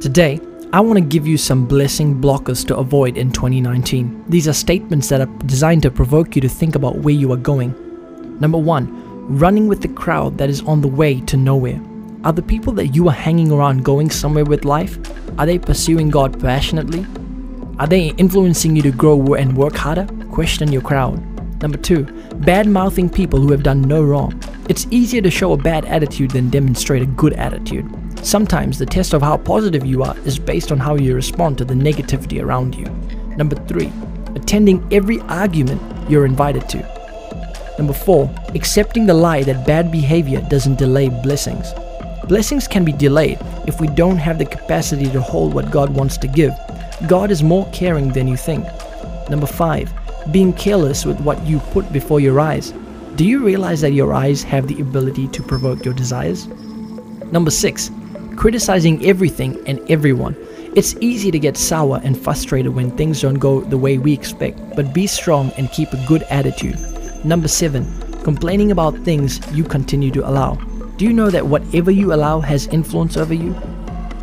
Today, I want to give you some blessing blockers to avoid in 2019. These are statements that are designed to provoke you to think about where you are going. Number one, running with the crowd that is on the way to nowhere. Are the people that you are hanging around going somewhere with life? Are they pursuing God passionately? Are they influencing you to grow and work harder? Question your crowd. Number two, bad mouthing people who have done no wrong. It's easier to show a bad attitude than demonstrate a good attitude. Sometimes the test of how positive you are is based on how you respond to the negativity around you. Number three, attending every argument you're invited to. Number four, accepting the lie that bad behavior doesn't delay blessings. Blessings can be delayed if we don't have the capacity to hold what God wants to give. God is more caring than you think. Number five, being careless with what you put before your eyes. Do you realize that your eyes have the ability to provoke your desires? Number six, criticizing everything and everyone. It's easy to get sour and frustrated when things don't go the way we expect, but be strong and keep a good attitude. Number seven, complaining about things you continue to allow. Do you know that whatever you allow has influence over you?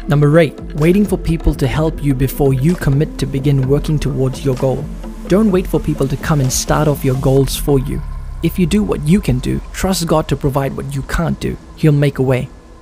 Number eight, waiting for people to help you before you commit to begin working towards your goal. Don't wait for people to come and start off your goals for you. If you do what you can do, trust God to provide what you can't do. He'll make a way.